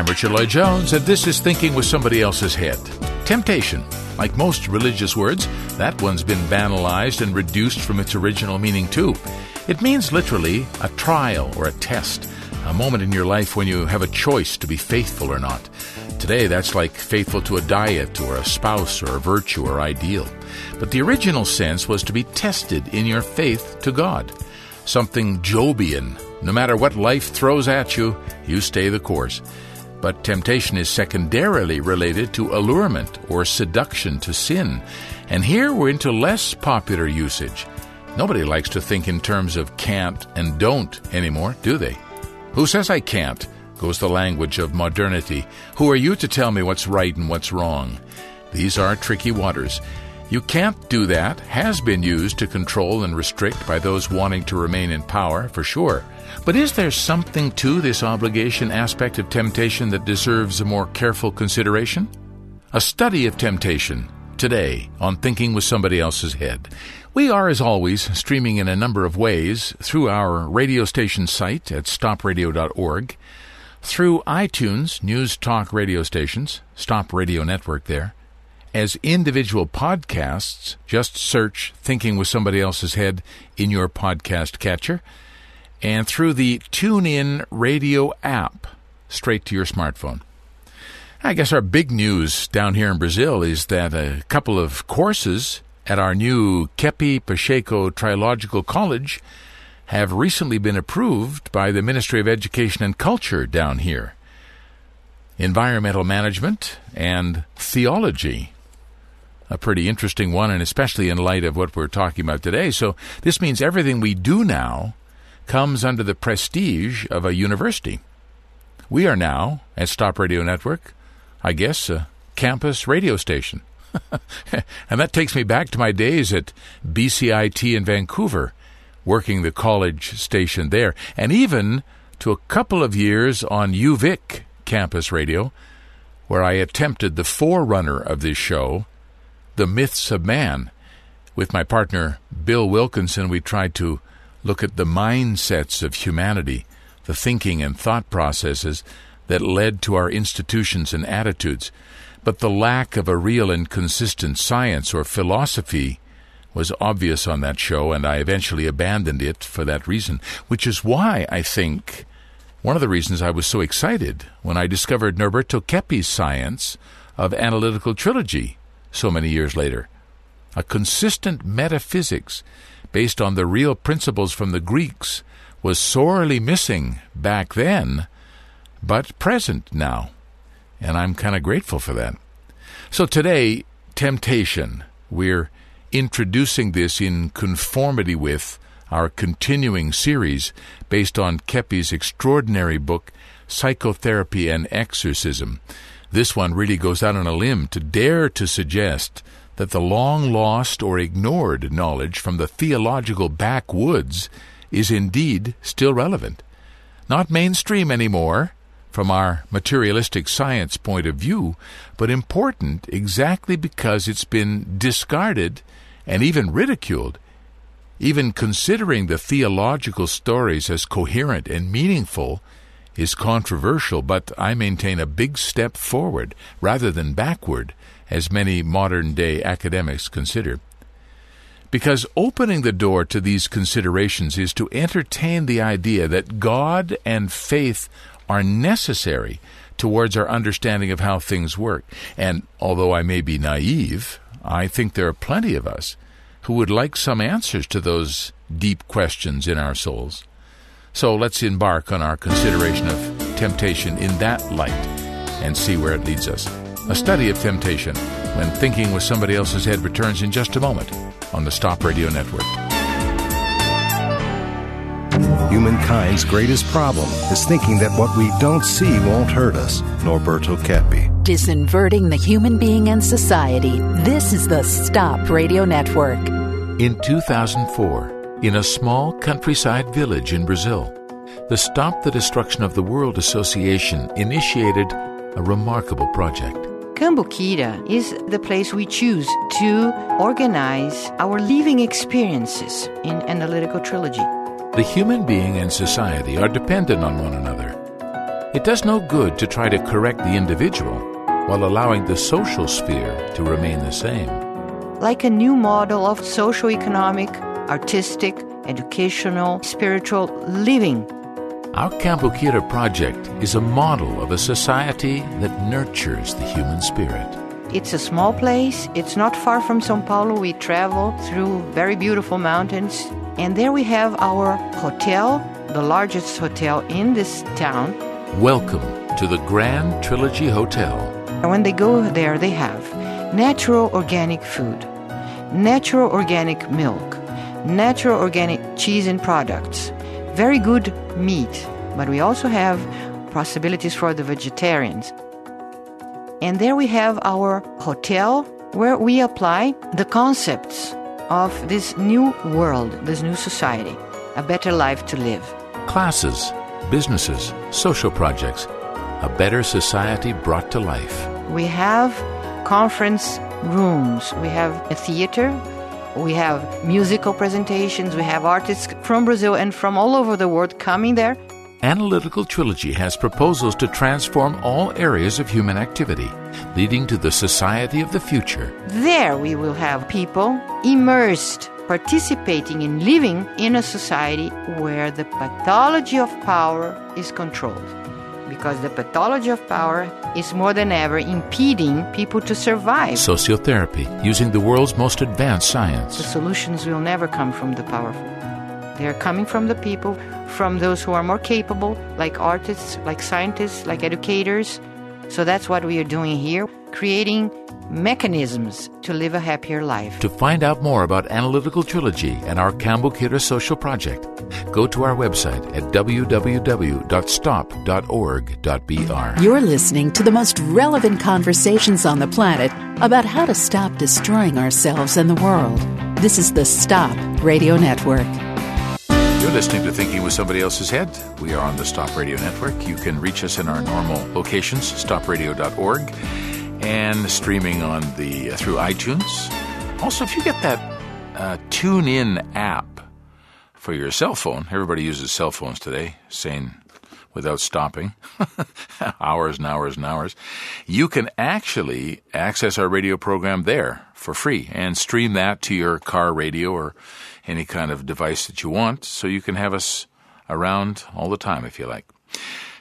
I'm Richard Lloyd Jones, and this is Thinking with Somebody Else's Head. Temptation. Like most religious words, that one's been banalized and reduced from its original meaning, too. It means literally a trial or a test, a moment in your life when you have a choice to be faithful or not. Today, that's like faithful to a diet or a spouse or a virtue or ideal. But the original sense was to be tested in your faith to God. Something Jobian. No matter what life throws at you, you stay the course. But temptation is secondarily related to allurement or seduction to sin. And here we're into less popular usage. Nobody likes to think in terms of can't and don't anymore, do they? Who says I can't? goes the language of modernity. Who are you to tell me what's right and what's wrong? These are tricky waters. You can't do that has been used to control and restrict by those wanting to remain in power, for sure. But is there something to this obligation aspect of temptation that deserves a more careful consideration? A study of temptation today on Thinking with Somebody Else's Head. We are, as always, streaming in a number of ways through our radio station site at stopradio.org, through iTunes, News Talk radio stations, Stop Radio Network there, as individual podcasts, just search Thinking with Somebody Else's Head in your podcast catcher and through the TuneIn radio app straight to your smartphone. I guess our big news down here in Brazil is that a couple of courses at our new Keppe Pacheco Trilogical College have recently been approved by the Ministry of Education and Culture down here. Environmental Management and Theology. A pretty interesting one, and especially in light of what we're talking about today. So, this means everything we do now comes under the prestige of a university. We are now, at Stop Radio Network, I guess, a campus radio station. and that takes me back to my days at BCIT in Vancouver, working the college station there, and even to a couple of years on UVic campus radio, where I attempted the forerunner of this show, The Myths of Man. With my partner Bill Wilkinson, we tried to look at the mindsets of humanity, the thinking and thought processes that led to our institutions and attitudes. But the lack of a real and consistent science or philosophy was obvious on that show, and I eventually abandoned it for that reason, which is why I think one of the reasons I was so excited when I discovered Norberto Keppe's science of analytical trilogy so many years later. A consistent metaphysics based on the real principles from the Greeks was sorely missing back then, but present now. And I'm kind of grateful for that. So today, temptation. We're introducing this in conformity with our continuing series based on Keppe's extraordinary book, Psychotherapy and Exorcism. This one really goes out on a limb to dare to suggest that the long lost or ignored knowledge from the theological backwoods is indeed still relevant. Not mainstream anymore from our materialistic science point of view, but important exactly because it's been discarded and even ridiculed. Even considering the theological stories as coherent and meaningful is controversial, but I maintain a big step forward rather than backward as many modern day academics consider. Because opening the door to these considerations is to entertain the idea that God and faith are necessary towards our understanding of how things work. And although I may be naive, I think there are plenty of us who would like some answers to those deep questions in our souls. So let's embark on our consideration of temptation in that light and see where it leads us. A study of temptation when thinking with somebody else's head returns in just a moment on the Stop Radio Network. Humankind's greatest problem is thinking that what we don't see won't hurt us. Norberto Keppe. Disinverting the human being and society. This is the Stop Radio Network. In 2004, in a small countryside village in Brazil, the Stop the Destruction of the World Association initiated a remarkable project. Cambuquira is the place we choose to organize our living experiences in analytical trilogy. The human being and society are dependent on one another. It does no good to try to correct the individual while allowing the social sphere to remain the same. Like a new model of socio-economic, artistic, educational, spiritual living. Our Cambuquira project is a model of a society that nurtures the human spirit. It's a small place. It's not far from Sao Paulo. We travel through very beautiful mountains. And there we have our hotel, the largest hotel in this town. Welcome to the Grand Trilogy Hotel. And when they go there, they have natural organic food, natural organic milk, natural organic cheese and products, very good meat, but we also have possibilities for the vegetarians. And there we have our hotel where we apply the concepts of this new world, this new society, a better life to live. Classes, businesses, social projects, a better society brought to life. We have conference rooms, we have a theater, we have musical presentations, we have artists from Brazil and from all over the world coming there. Analytical Trilogy has proposals to transform all areas of human activity, leading to the society of the future. There we will have people immersed, participating in living in a society where the pathology of power is controlled. Because the pathology of power is more than ever impeding people to survive. Sociotherapy, using the world's most advanced science. the solutions will never come from the powerful. They are coming from the people, from those who are more capable, like artists, like scientists, like educators. So that's what we are doing here, creating mechanisms to live a happier life. To find out more about Analytical Trilogy and our Cambuquira social project, go to our website at www.stop.org.br. You're listening to the most relevant conversations on the planet about how to stop destroying ourselves and the world. This is the Stop Radio Network. You're listening to Thinking with Somebody Else's Head. We are on the Stop Radio Network. You can reach us in our normal locations, stopradio.org, and streaming on the uh, through iTunes. Also, if you get that uh, Tune In app for your cell phone, everybody uses cell phones today, saying without stopping, hours and hours and hours. You can actually access our radio program there for free and stream that to your car radio or any kind of device that you want, so you can have us around all the time if you like.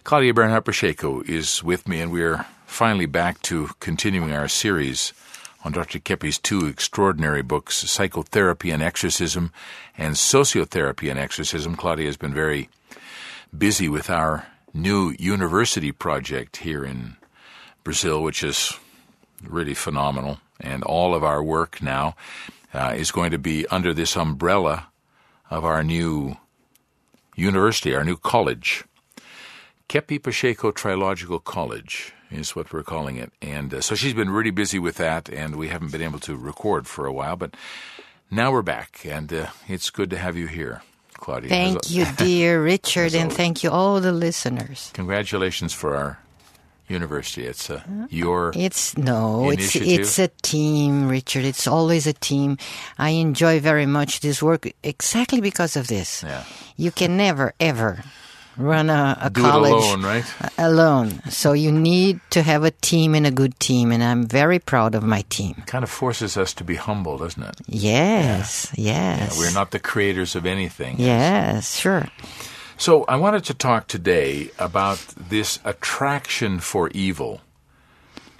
Claudia Bernhardt Pacheco is with me, and we're finally back to continuing our series on Dr. Keppe's two extraordinary books, Psychotherapy and Exorcism and Sociotherapy and Exorcism. Claudia has been very busy with our new university project here in Brazil, which is really phenomenal. And all of our work now uh, is going to be under this umbrella of our new university, our new college. Keppe Pacheco Trilogical College is what we're calling it. And uh, so she's been really busy with that, and we haven't been able to record for a while. But now we're back, and uh, it's good to have you here, Claudia. Thank you, dear Richard, and thank you, all the listeners. Congratulations for our university. It's uh, your It's no, it's Initiative? it's a team, Richard. It's always a team. I enjoy very much this work exactly because of this. Yeah. You can never ever run a, a do college alone, right? alone. So you need to have a team and a good team, and I'm very proud of my team. It Kind of forces us to be humble, doesn't it? Yes, yes. We're not the creators of anything. Yes, sure. So I wanted to talk today about this attraction for evil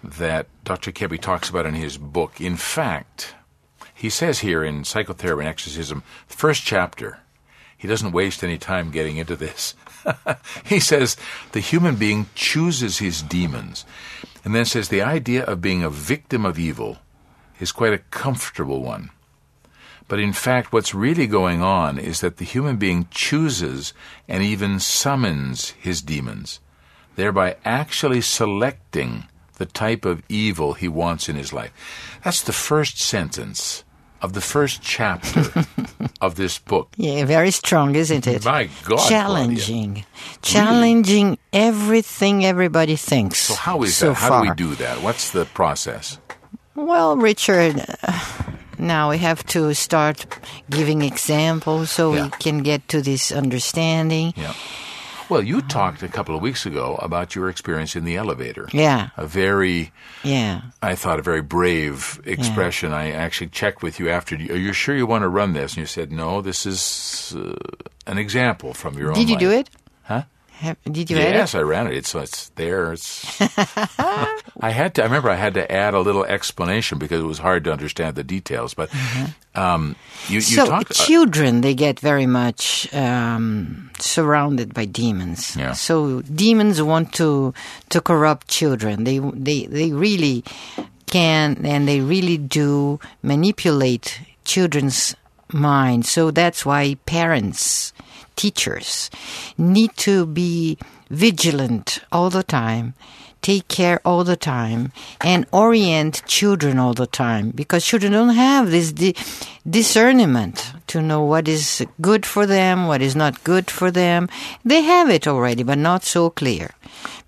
that Dr. Keppe talks about in his book. In fact, he says here in Psychotherapy and Exorcism, first chapter, he doesn't waste any time getting into this. he says the human being chooses his demons, and then says the idea of being a victim of evil is quite a comfortable one. But in fact, what's really going on is that the human being chooses and even summons his demons, thereby actually selecting the type of evil he wants in his life. That's the first sentence of the first chapter of this book. Yeah, very strong, isn't it? My God, Claudia. challenging, challenging everything everybody thinks. So, how is so that? How far. do we do that? What's the process? Well, Richard, uh, now we have to start giving examples so Yeah. we can get to this understanding. Yeah. Well, you talked a couple of weeks ago about your experience in the elevator. Yeah. A very, Yeah. I thought, a very brave expression. I actually checked with you after. Are you sure you want to run this? And you said, no, this is uh, an example from your own Did you do it? Huh? Have, did you? Yes, I ran it. It's it's there. It's. I had to. I remember I had to add a little explanation because it was hard to understand the details. But um, you, you so talked. uh, children, they get very much um, surrounded by demons. Yeah. So demons want to to corrupt children. They they they really can and they really do manipulate children's minds. So that's why parents, teachers, need to be vigilant all the time take care all the time and orient children all the time because children don't have this di- discernment to know what is good for them, what is not good for them. They have it already, but not so clear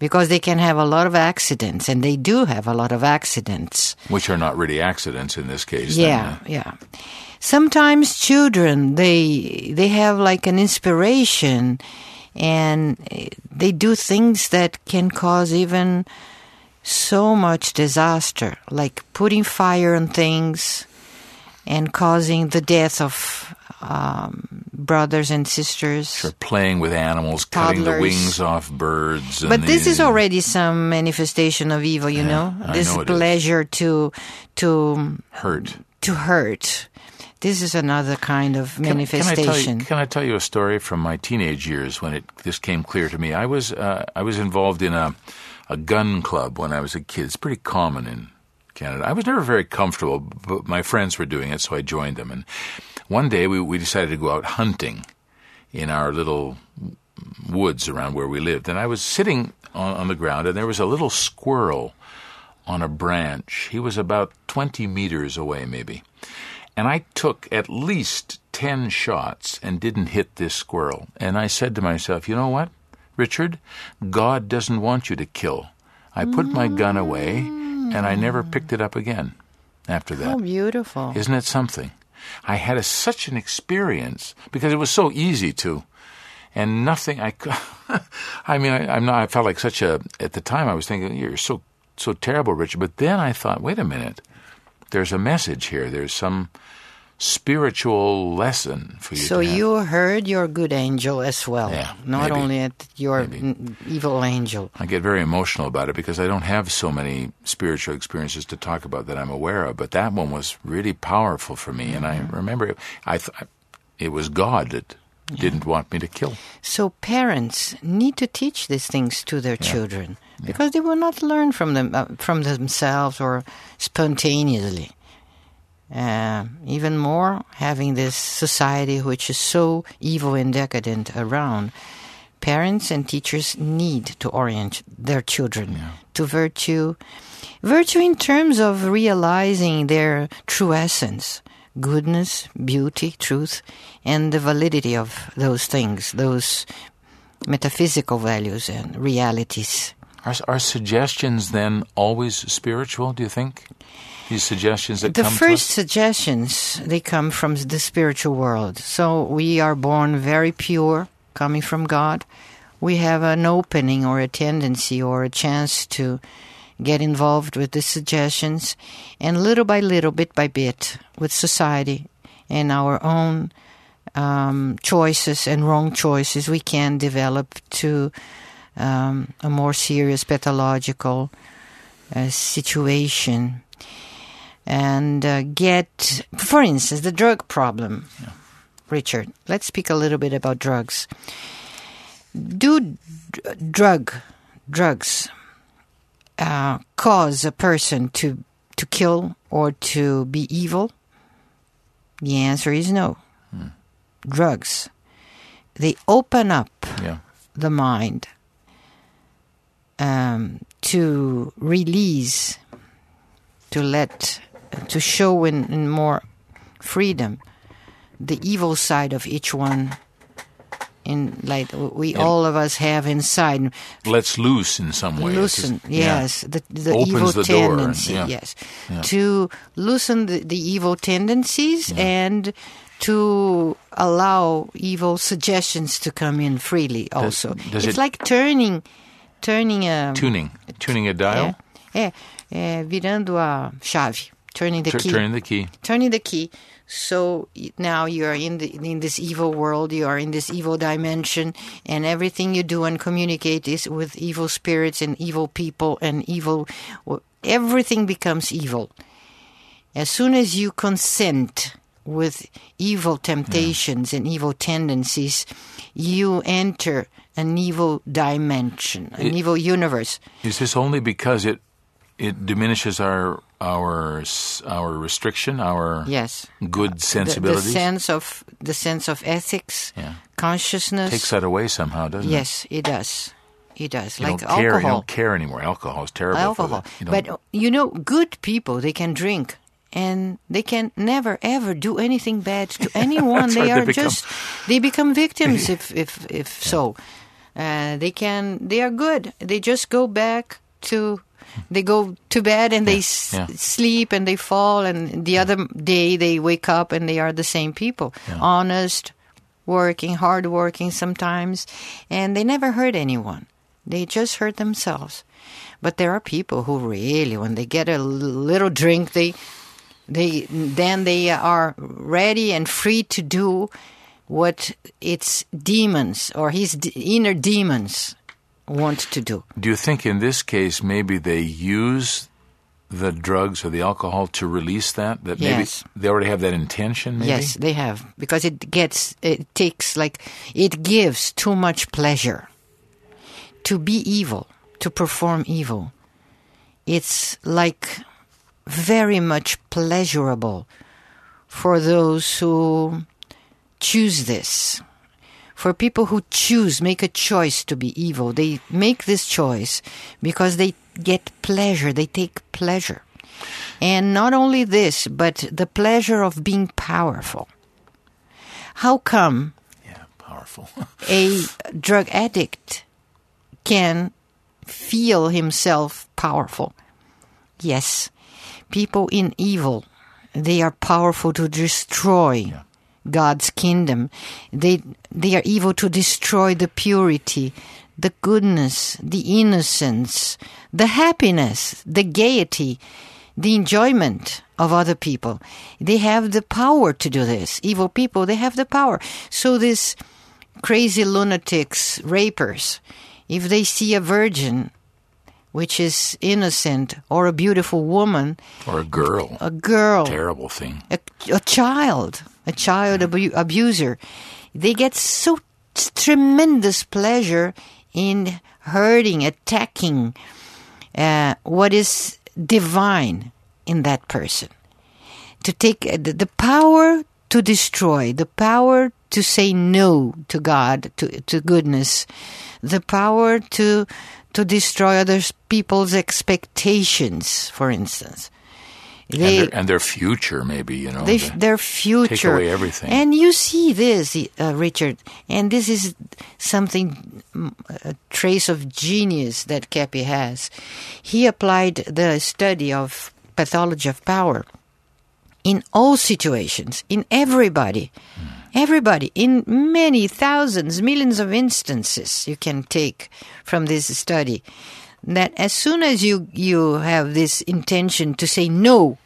because they can have a lot of accidents and they do have a lot of accidents. which are not really accidents in this case. then, Yeah, yeah. Sometimes children they they have like an inspiration and eh, they do things that can cause even so much disaster, like putting fire on things and causing the death of um, brothers and sisters. Or playing with animals, cutting the wings off birds. But this the- is already some manifestation of evil, you know. I This know it is. pleasure to to hurt. to hurt. This is another kind of Can- Can I, tell you, manifestation. can I tell you a story from my teenage years when it this came clear to me? I was uh, I was involved in a a gun club when I was a kid. It's pretty common in Canada. I was never very comfortable, but my friends were doing it, so I joined them. And one day we, we decided to go out hunting in our little woods around where we lived. And I was sitting on, on the ground, and there was a little squirrel on a branch. He was about 20 meters away, maybe. And I took at least 10 shots and didn't hit this squirrel. And I said to myself, you know what, Richard? God doesn't want you to kill. I put my gun away, and I never picked it up again after that. How beautiful. Isn't it something? I had a, such an experience because it was so easy to, and nothing. I, I mean, I, I'm not. I felt like such a. At the time, I was thinking, "You're so so terrible, Richard." But then I thought, wait a minute. There's a message here. There's some spiritual lesson for you. So you heard your good angel as well, Yeah, not maybe. only at your Maybe. evil angel. I get very emotional about it because I don't have so many spiritual experiences to talk about that I'm aware of. But that one was really powerful for me, and I Mm-hmm. remember it, I th- it was God that didn't want me to kill. So parents need to teach these things to their children because they will not learn from them uh, from themselves or spontaneously. Uh, even more, having this society which is so evil and decadent around, parents and teachers need to orient their children to virtue. Virtue in terms of realizing their true essence, goodness, beauty, truth, and the validity of those things, those metaphysical values and realities. Are, are suggestions then always spiritual? Do you think these suggestions that The come first suggestions they come from the spiritual world. So we are born very pure, coming from God. We have an opening or a tendency or a chance to get involved with the suggestions, and little by little, bit by bit, with society and our own um, choices and wrong choices, we can develop to um, a more serious pathological uh, situation and uh, get, for instance, the drug problem. Richard, let's speak a little bit about drugs. Do drug drugs uh, cause a person to to kill or to be evil? The answer is no. Drugs they open up Yeah. the mind um, to release, to let, to show in, in more freedom the evil side of each one. In like we all of us have inside, Let's loose in some way. loosen, It's- yeah. yes, the the Opens evil the door, tendency, yeah. yes, Yeah. to loosen the, the evil tendencies and to allow evil suggestions to come in freely. Also, does it's it- like turning, turning a Tuning, tuning a dial, é, é, é, virando a chave, turning the Tur- key, turning the key. turning the key. So now you are in the in this evil world. You are in this evil dimension, and everything you do and communicate is with evil spirits and evil people and evil. Everything becomes evil. As soon as you consent with evil temptations and evil tendencies, you enter an evil dimension, an It- evil universe. Is this only because it it diminishes our our our restriction, our Yes. good the, the sense of the sense of ethics, Yeah. consciousness. Takes that away somehow, doesn't it? yes, it does. It does. You like don't care. You alcohol. don't care anymore. Alcohol is terrible. alcohol. you But you know, good people they can drink and they can never ever do anything bad to anyone. They are become- just they become victims if if if so. Uh, they can they are good. They just go back to they go to bed and they s- yeah. sleep and they fall and the other day they wake up and they are the same people. Honest, working, hard working sometimes, and they never hurt anyone. They just hurt themselves. But there are people who really, when they get a little drink, they, they, then they are ready and free to do what its demons or his d- inner demons want to do. Do you think in this case maybe they use the drugs or the alcohol to release that? That maybe Yes. they already have that intention. Maybe? Yes, they have because it gets it takes like it gives too much pleasure to be evil, to perform evil. It's like very much pleasurable for those who choose this. For people who choose, make a choice to be evil, they make this choice because they get pleasure, they take pleasure. And not only this, but the pleasure of being powerful. How come Yeah, powerful. a drug addict can feel himself powerful? Yes, people in evil, they are powerful to destroy God's kingdom. They they are evil to destroy the purity, the goodness, the innocence, the happiness, the gaiety, the enjoyment of other people. They have the power to do this. Evil people, they have the power. So these crazy lunatics, rapers, if they see a virgin which is innocent or a beautiful woman, or a girl. a girl, Terrible thing. a, a child, a child abu- abuser, they get so t- tremendous pleasure in hurting, attacking uh, what is divine in that person. To take uh, the, the power to destroy, the power to say no to God, to, to goodness, the power to to destroy other people's expectations, for instance. They, and, their, and their future, maybe you know. they, the- their future. Take away everything. And you see this, uh, Richard, and this is something, mm, a trace of genius that Keppe has. He applied the study of pathology of power in all situations, in everybody. Everybody, in many thousands, millions of instances you can take from this study, that as soon as you, you have this intention to say no,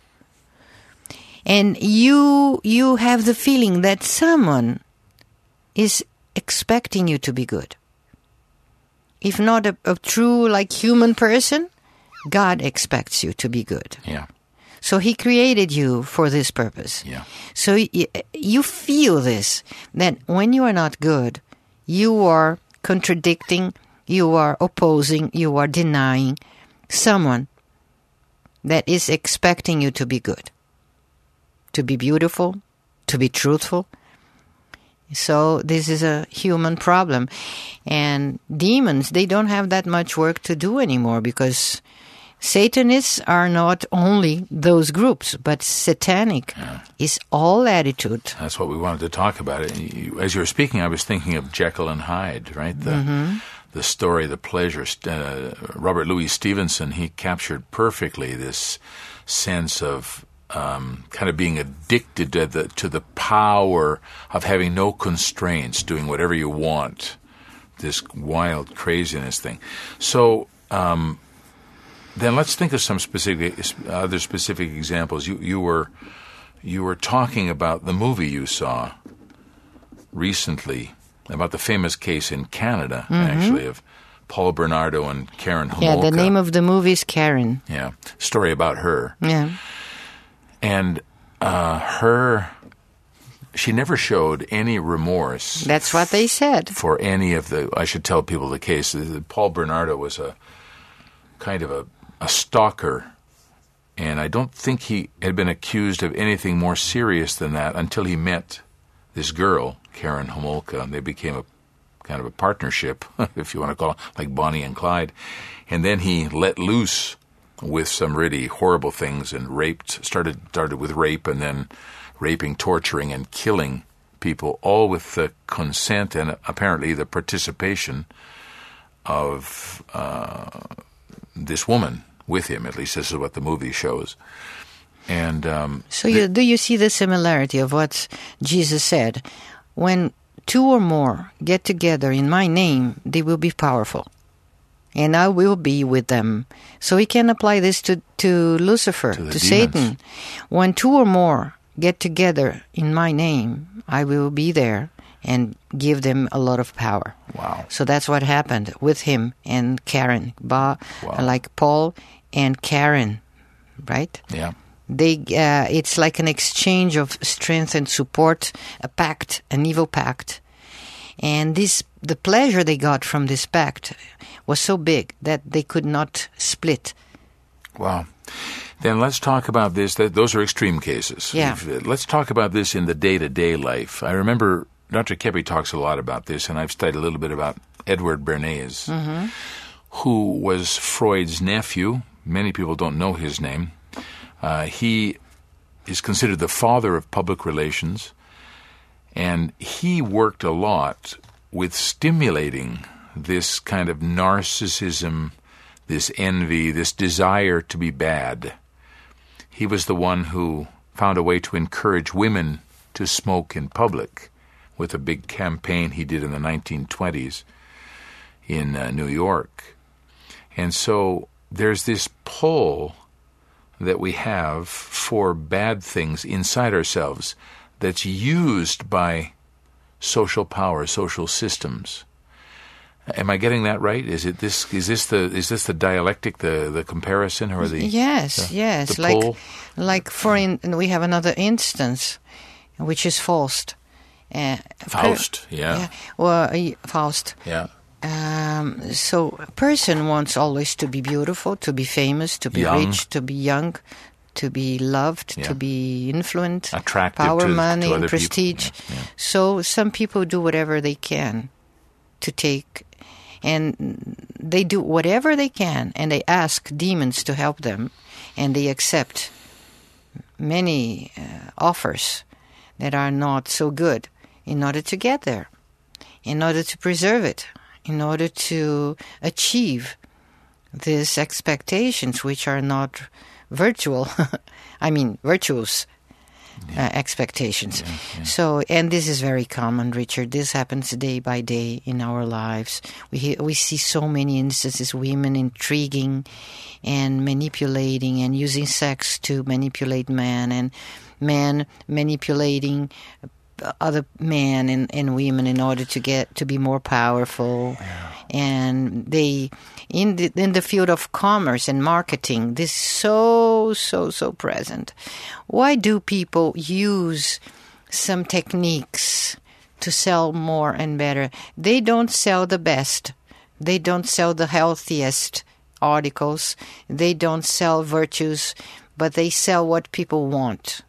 and you you have the feeling that someone is expecting you to be good. If not a, a true like human person, God expects you to be good. yeah, So he created you for this purpose. yeah. So y- you feel this that when you are not good, you are contradicting, you are opposing, you are denying someone that is expecting you to be good, to be beautiful, to be truthful. So this is a human problem. And demons, they don't have that much work to do anymore because Satanists are not only those groups, but satanic is all attitude. That's what we wanted to talk about. As you were speaking, I was thinking of Jekyll and Hyde, right? The Mm-hmm. the story, the pleasure. Uh, Robert Louis Stevenson he captured perfectly this sense of um, kind of being addicted to the to the power of having no constraints, doing whatever you want. This wild craziness thing. So um, then let's think of some specific other specific examples. You you were you were talking about the movie you saw recently about the famous case in Canada, actually of Paul Bernardo and Karen Homolka. Yeah, the name of the movie is Karen. yeah story about her Yeah. And uh, her she never showed any remorse That's what they said. for any of the i should tell people the case paul bernardo was a kind of a, a stalker and i don't think he had been accused of anything more serious than that until he met this girl karen homolka and they became a kind of a partnership if you want to call it like bonnie and clyde and then he let loose with some really horrible things and raped started started with rape and then raping torturing and killing people all with the consent and apparently the participation of uh, this woman with him at least this is what the movie shows and um, So you, do you see the similarity of what Jesus said? When two or more get together in my name, they will be powerful. And I will be with them. So we can apply this to, to Lucifer, To to, Satan. When two or more get together in my name, I will be there and give them a lot of power. Wow. So that's what happened with him and Karen. Ba, Wow. Like Paul and Karen, right? yeah they uh, it's like an exchange of strength and support a pact an evil pact and this the pleasure they got from this pact was so big that they could not split Wow. Then let's talk about this. Those are extreme cases. Yeah. Uh, Let's talk about this in the day to day life. I remember Dr. Keppe talks a lot about this, and I've studied a little bit about Edward Bernays, who was Freud's nephew. Many people don't know his name. Uh, he is considered the father of public relations, and he worked a lot with stimulating this kind of narcissism, this envy, this desire to be bad. He was the one who found a way to encourage women to smoke in public with a big campaign he did in the 1920s in uh, New York. And so there's this pull that we have for bad things inside ourselves that's used by social power, social systems. Am I getting that right? Is it this? Is this the? Is this the dialectic, the the comparison, or the? yes the- yes the like pull? like for in, we have another instance which is faust uh, Faust, yeah. yeah well uh, faust Yeah. Um, so a person wants always to be beautiful, to be famous, to be Young. rich, to be young, to be loved, Yeah. to be influent, Attractive power, to- to money, and prestige. Yeah, yeah. So some people do whatever they can to take, and they do whatever they can, and they ask demons to help them, and they accept many uh, offers that are not so good in order to get there, in order to preserve it, in order to achieve these expectations, which are not virtual, I mean, virtuous. Uh, expectations. So, and this is very common, Richard. This happens day by day in our lives. We hear, we see so many instances: women intriguing and manipulating, and using sex to manipulate men, and men manipulating other men and, and women in order to get to be more powerful. And they in the in the field of commerce and marketing this is so so so present. Why do people use some techniques to sell more and better? They don't sell the best. They don't sell the healthiest articles. They don't sell virtues but they sell what people want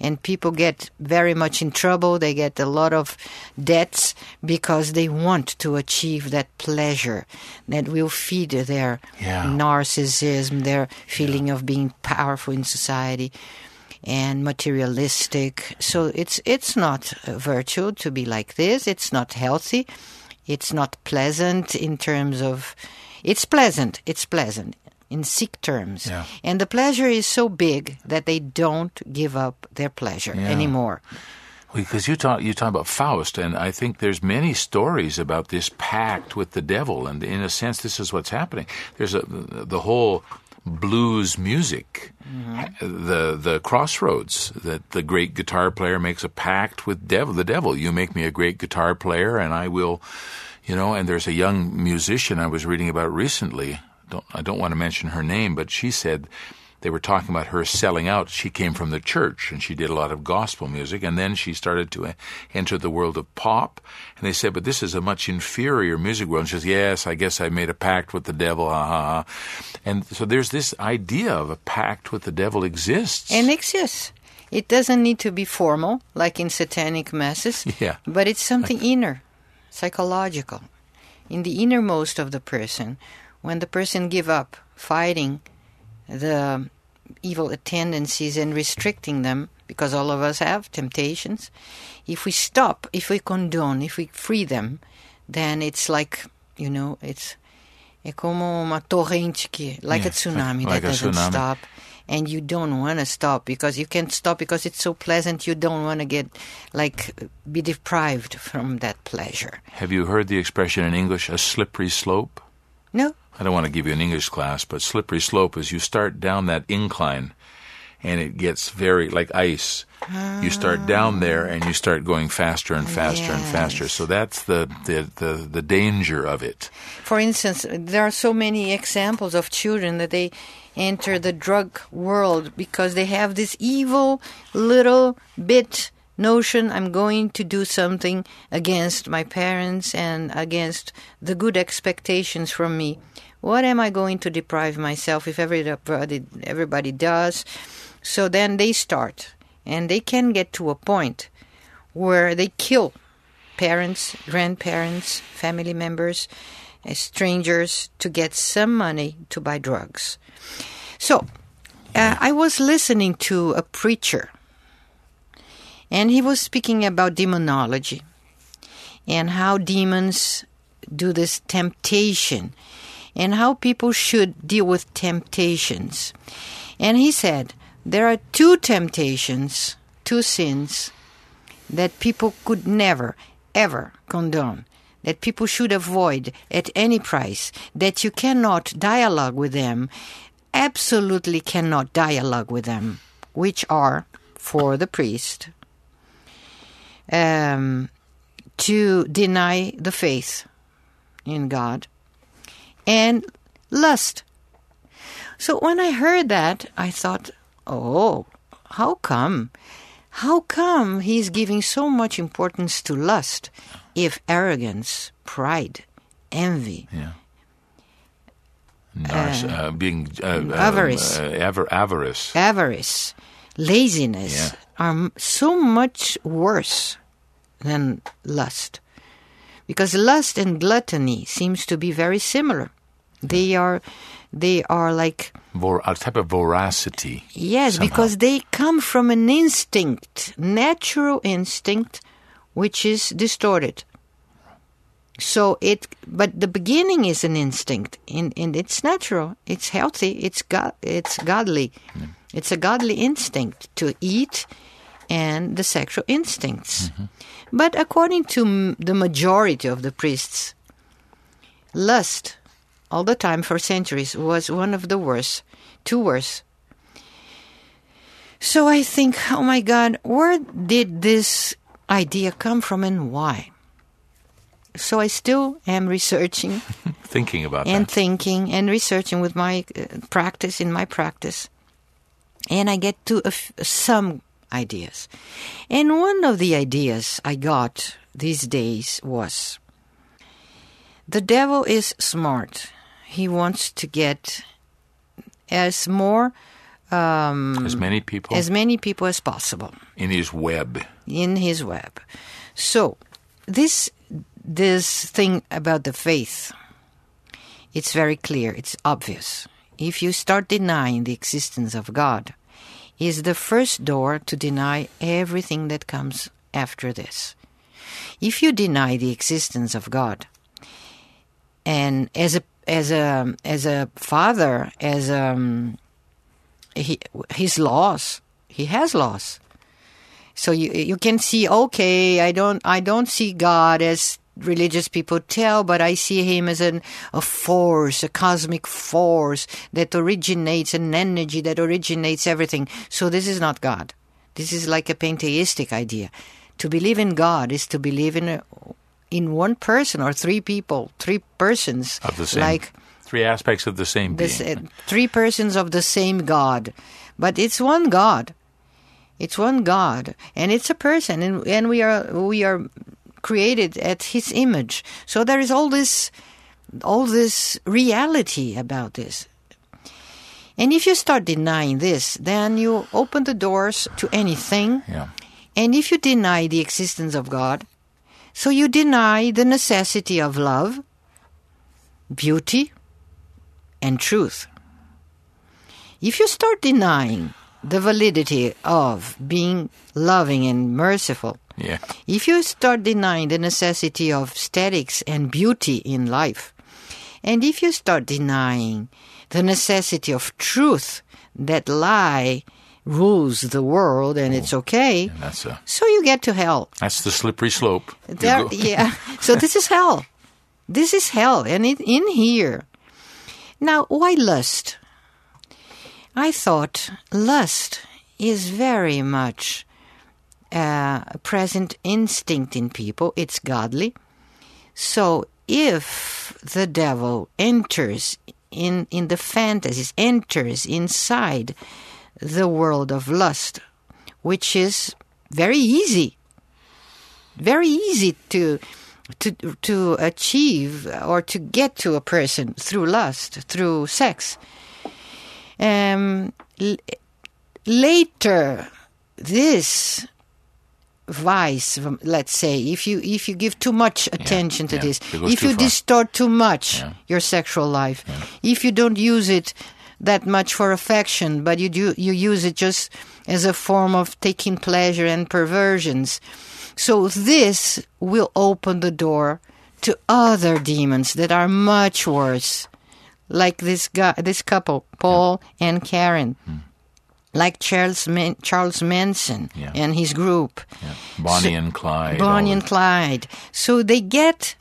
and people get very much in trouble. They get a lot of debts because they want to achieve that pleasure that will feed their Yeah. narcissism, their feeling of being powerful in society and materialistic. So it's it's not a virtue to be like this. It's not healthy. It's not pleasant in terms of it's pleasant. It's pleasant in sick terms. Yeah. And the pleasure is so big that they don't give up their pleasure Yeah. anymore. Because you talk you talk about Faust, and I think there's many stories about this pact with the devil, and in a sense, this is what's happening. There's a the whole blues music, mm-hmm. the the crossroads that the great guitar player makes a pact with devil. The devil, you make me a great guitar player, and I will, you know. And there's a young musician I was reading about recently. Don't, I don't want to mention her name, but she said they were talking about her selling out. She came from the church and she did a lot of gospel music, and then she started to enter the world of pop. And they said, "But this is a much inferior music world." And she says, "Yes, I guess I made a pact with the devil." Ha ha ha. And so there's this idea of a pact with the devil exists. And exists. It doesn't need to be formal, like in satanic masses, Yeah. but it's something inner, psychological. In the innermost of the person, when the person give up fighting the evil tendencies and restricting them, because all of us have temptations, if we stop, if we condone, if we free them, then it's like, you know, it's é como uma torrente que, like Yeah, a tsunami like that a doesn't tsunami. stop. And you don't want to stop because you can't stop because it's so pleasant. You don't want to get, like, be deprived from that pleasure. Have you heard the expression in English, a slippery slope? No? I don't want to give you an English class, but slippery slope is you start down that incline and it gets very like ice. You start down there and you start going faster and faster and faster. So that's the, the, the, the danger of it. For instance, there are so many examples of children that they enter the drug world because they have this evil little bit notion I'm going to do something against my parents and against the good expectations from me. What am I going to deprive myself if everybody everybody does? So then they start and they can get to a point where they kill parents, grandparents, family members, uh, strangers to get some money to buy drugs. So, uh, I was listening to a preacher, and he was speaking about demonology and how demons do this temptation and how people should deal with temptations. And he said there are two temptations, two sins that people could never, ever condone, that people should avoid at any price, that you cannot dialogue with them, absolutely cannot dialogue with them, which are for the priest um, to deny the faith in God and lust. So when I heard that, I thought, oh, how come? How come he's giving so much importance to lust if arrogance, pride, envy, Yeah. Nars- uh, being uh, uh, avarice. uh, avar- avarice. avarice, laziness Yeah. Are so much worse than lust? Because lust and gluttony seems to be very similar. They are they are like Vor- a type of voracity. Yes, somehow. because they come from an instinct, natural instinct, which is distorted. So it, but the beginning is an instinct, and, and it's natural, it's healthy, it's god, it's godly, it's a godly instinct to eat, and the sexual instincts. But according to m- the majority of the priests, lust, all the time for centuries, was one of the worst, two worst so I think, oh my God, where did this idea come from and why? So I still am researching Thinking about and that. thinking and researching with my uh, practice, in my practice. And I get to a f- some ideas. And one of the ideas I got these days was the devil is smart. He wants to get as more um, as many people as many people as possible in his web. in his web. So this this thing about the faith, it's very clear, it's obvious. If you start denying the existence of God, is the first door to deny everything that comes after this. If you deny the existence of God, and as a as a as a father, as um, he, his laws. He has laws. So you you can see okay, I don't I don't see God as religious people tell, but I see him as an, a force, a cosmic force that originates an energy that originates everything. So this is not God. This is like a pantheistic idea. To believe in God is to believe in a, in one person or three people, three persons, Of the same. like Three aspects of the same being. uh, three persons of the same God, but it's one God. It's one God, and it's a person, and, and we are we are created at His image. So there is all this, all this reality about this. And if you start denying this, then you open the doors to anything. yeah. And if you deny the existence of God, so you deny the necessity of love, beauty, and truth. If you start denying the validity of being loving and merciful, Yeah. if you start denying the necessity of aesthetics and beauty in life, and if you start denying the necessity of truth that lie rules the world and it's oh, okay, And a so you get to hell. that's the slippery slope. There, yeah. So this is hell. This is hell, and it, in here. Now, why lust? I thought lust is very much present instinct in people. It's godly. So if the devil enters in in the fantasies, enters inside the world of lust, which is very easy very easy to to to achieve or to get to a person through lust, through sex. Um, l- later, this vice, let's say, if you if you give too much attention to yeah, this, if you far. distort too much Yeah. your sexual life, if you don't use it that much for affection, but you do you use it just as a form of taking pleasure and perversions. So this will open the door to other demons that are much worse, like this guy, this couple, Paul and Karen, like Charles Man- Charles Manson Yeah. and his group. yeah. Bonnie and Clyde. Bonnie and Clyde. So they get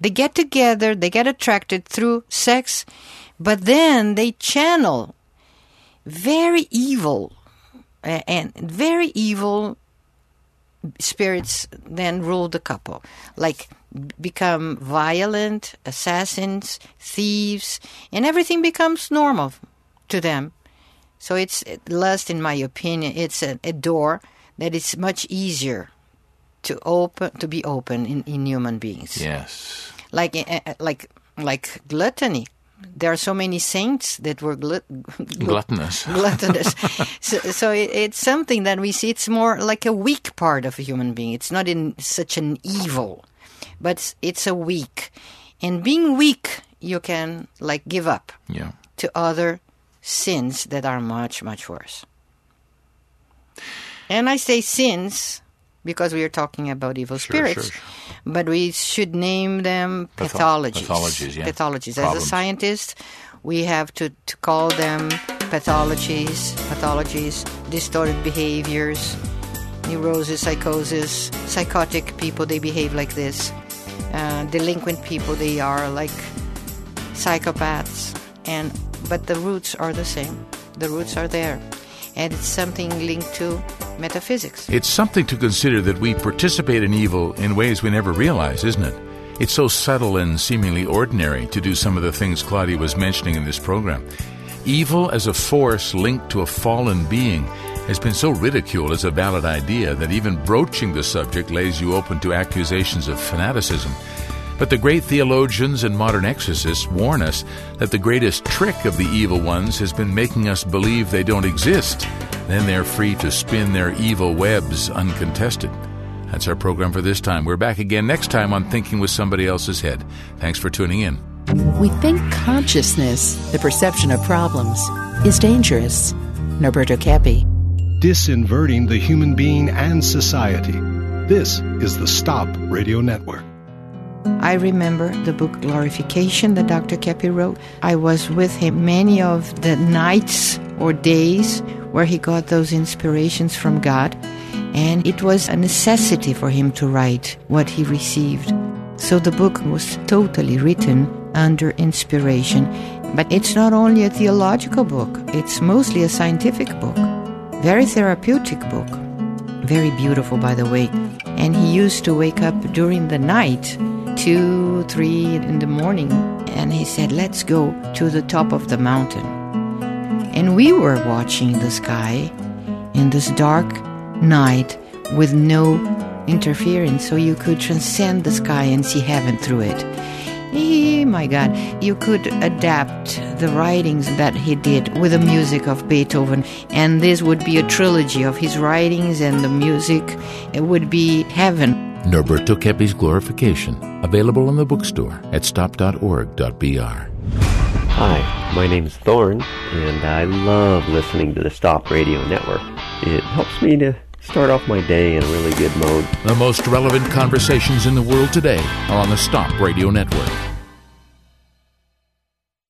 they get together, they get attracted through sex, but then they channel very evil uh, and very evil spirits then rule the couple like become violent assassins thieves and everything becomes normal to them so it's lust in my opinion it's a, a door that is much easier to open to be open in, in human beings Yes. like uh, uh, like like gluttony there are so many saints that were glut- Gluttonous. gluttonous. so, so it, it's something that we see. It's more like a weak part of a human being. It's not in such an evil, but it's, it's a weak. And being weak, you can like give up Yeah. to other sins that are much much worse. And I say sins because we are talking about evil Sure, spirits, sure, but we should name them pathologies. pathologies, yeah. Pathologies. As a scientist, we have to, to call them pathologies, pathologies, distorted behaviors, neurosis, psychosis, psychotic people, they behave like this. Uh, delinquent people, they are like psychopaths. And but the roots are the same. The roots are there, and it's something linked to metaphysics. It's something to consider that we participate in evil in ways we never realize, isn't it? It's so subtle and seemingly ordinary to do some of the things Claudia was mentioning in this program. Evil as a force linked to a fallen being has been so ridiculed as a valid idea that even broaching the subject lays you open to accusations of fanaticism. But the great theologians and modern exorcists warn us that the greatest trick of the evil ones has been making us believe they don't exist. Then they're free to spin their evil webs uncontested. That's our program for this time. We're back again next time on Thinking with Somebody Else's Head. Thanks for tuning in. We think consciousness, the perception of problems, is dangerous. Norberto Keppe. Disinverting the human being and society. This is the Stop Radio Network. I remember the book Glorification that Dr. Keppe wrote. I was with him many of the nights or days where he got those inspirations from God, and it was a necessity for him to write what he received. So the book was totally written under inspiration. But it's not only a theological book, it's mostly a scientific book. Very therapeutic book. Very beautiful, by the way. And he used to wake up during the night, two, three in the morning, and he said, Let's go to the top of the mountain. And we were watching the sky in this dark night with no interference, so you could transcend the sky and see heaven through it. My God, you could adapt the writings that he did with the music of Beethoven, and this would be a trilogy of his writings and the music. It would be heaven. Norberto Keppe's Glorification, available in the bookstore at stop.org.br. Hi, my name is Thorn, and I love listening to the Stop Radio Network. It helps me to start off my day in a really good mode. The most relevant conversations in the world today are on the Stop Radio Network.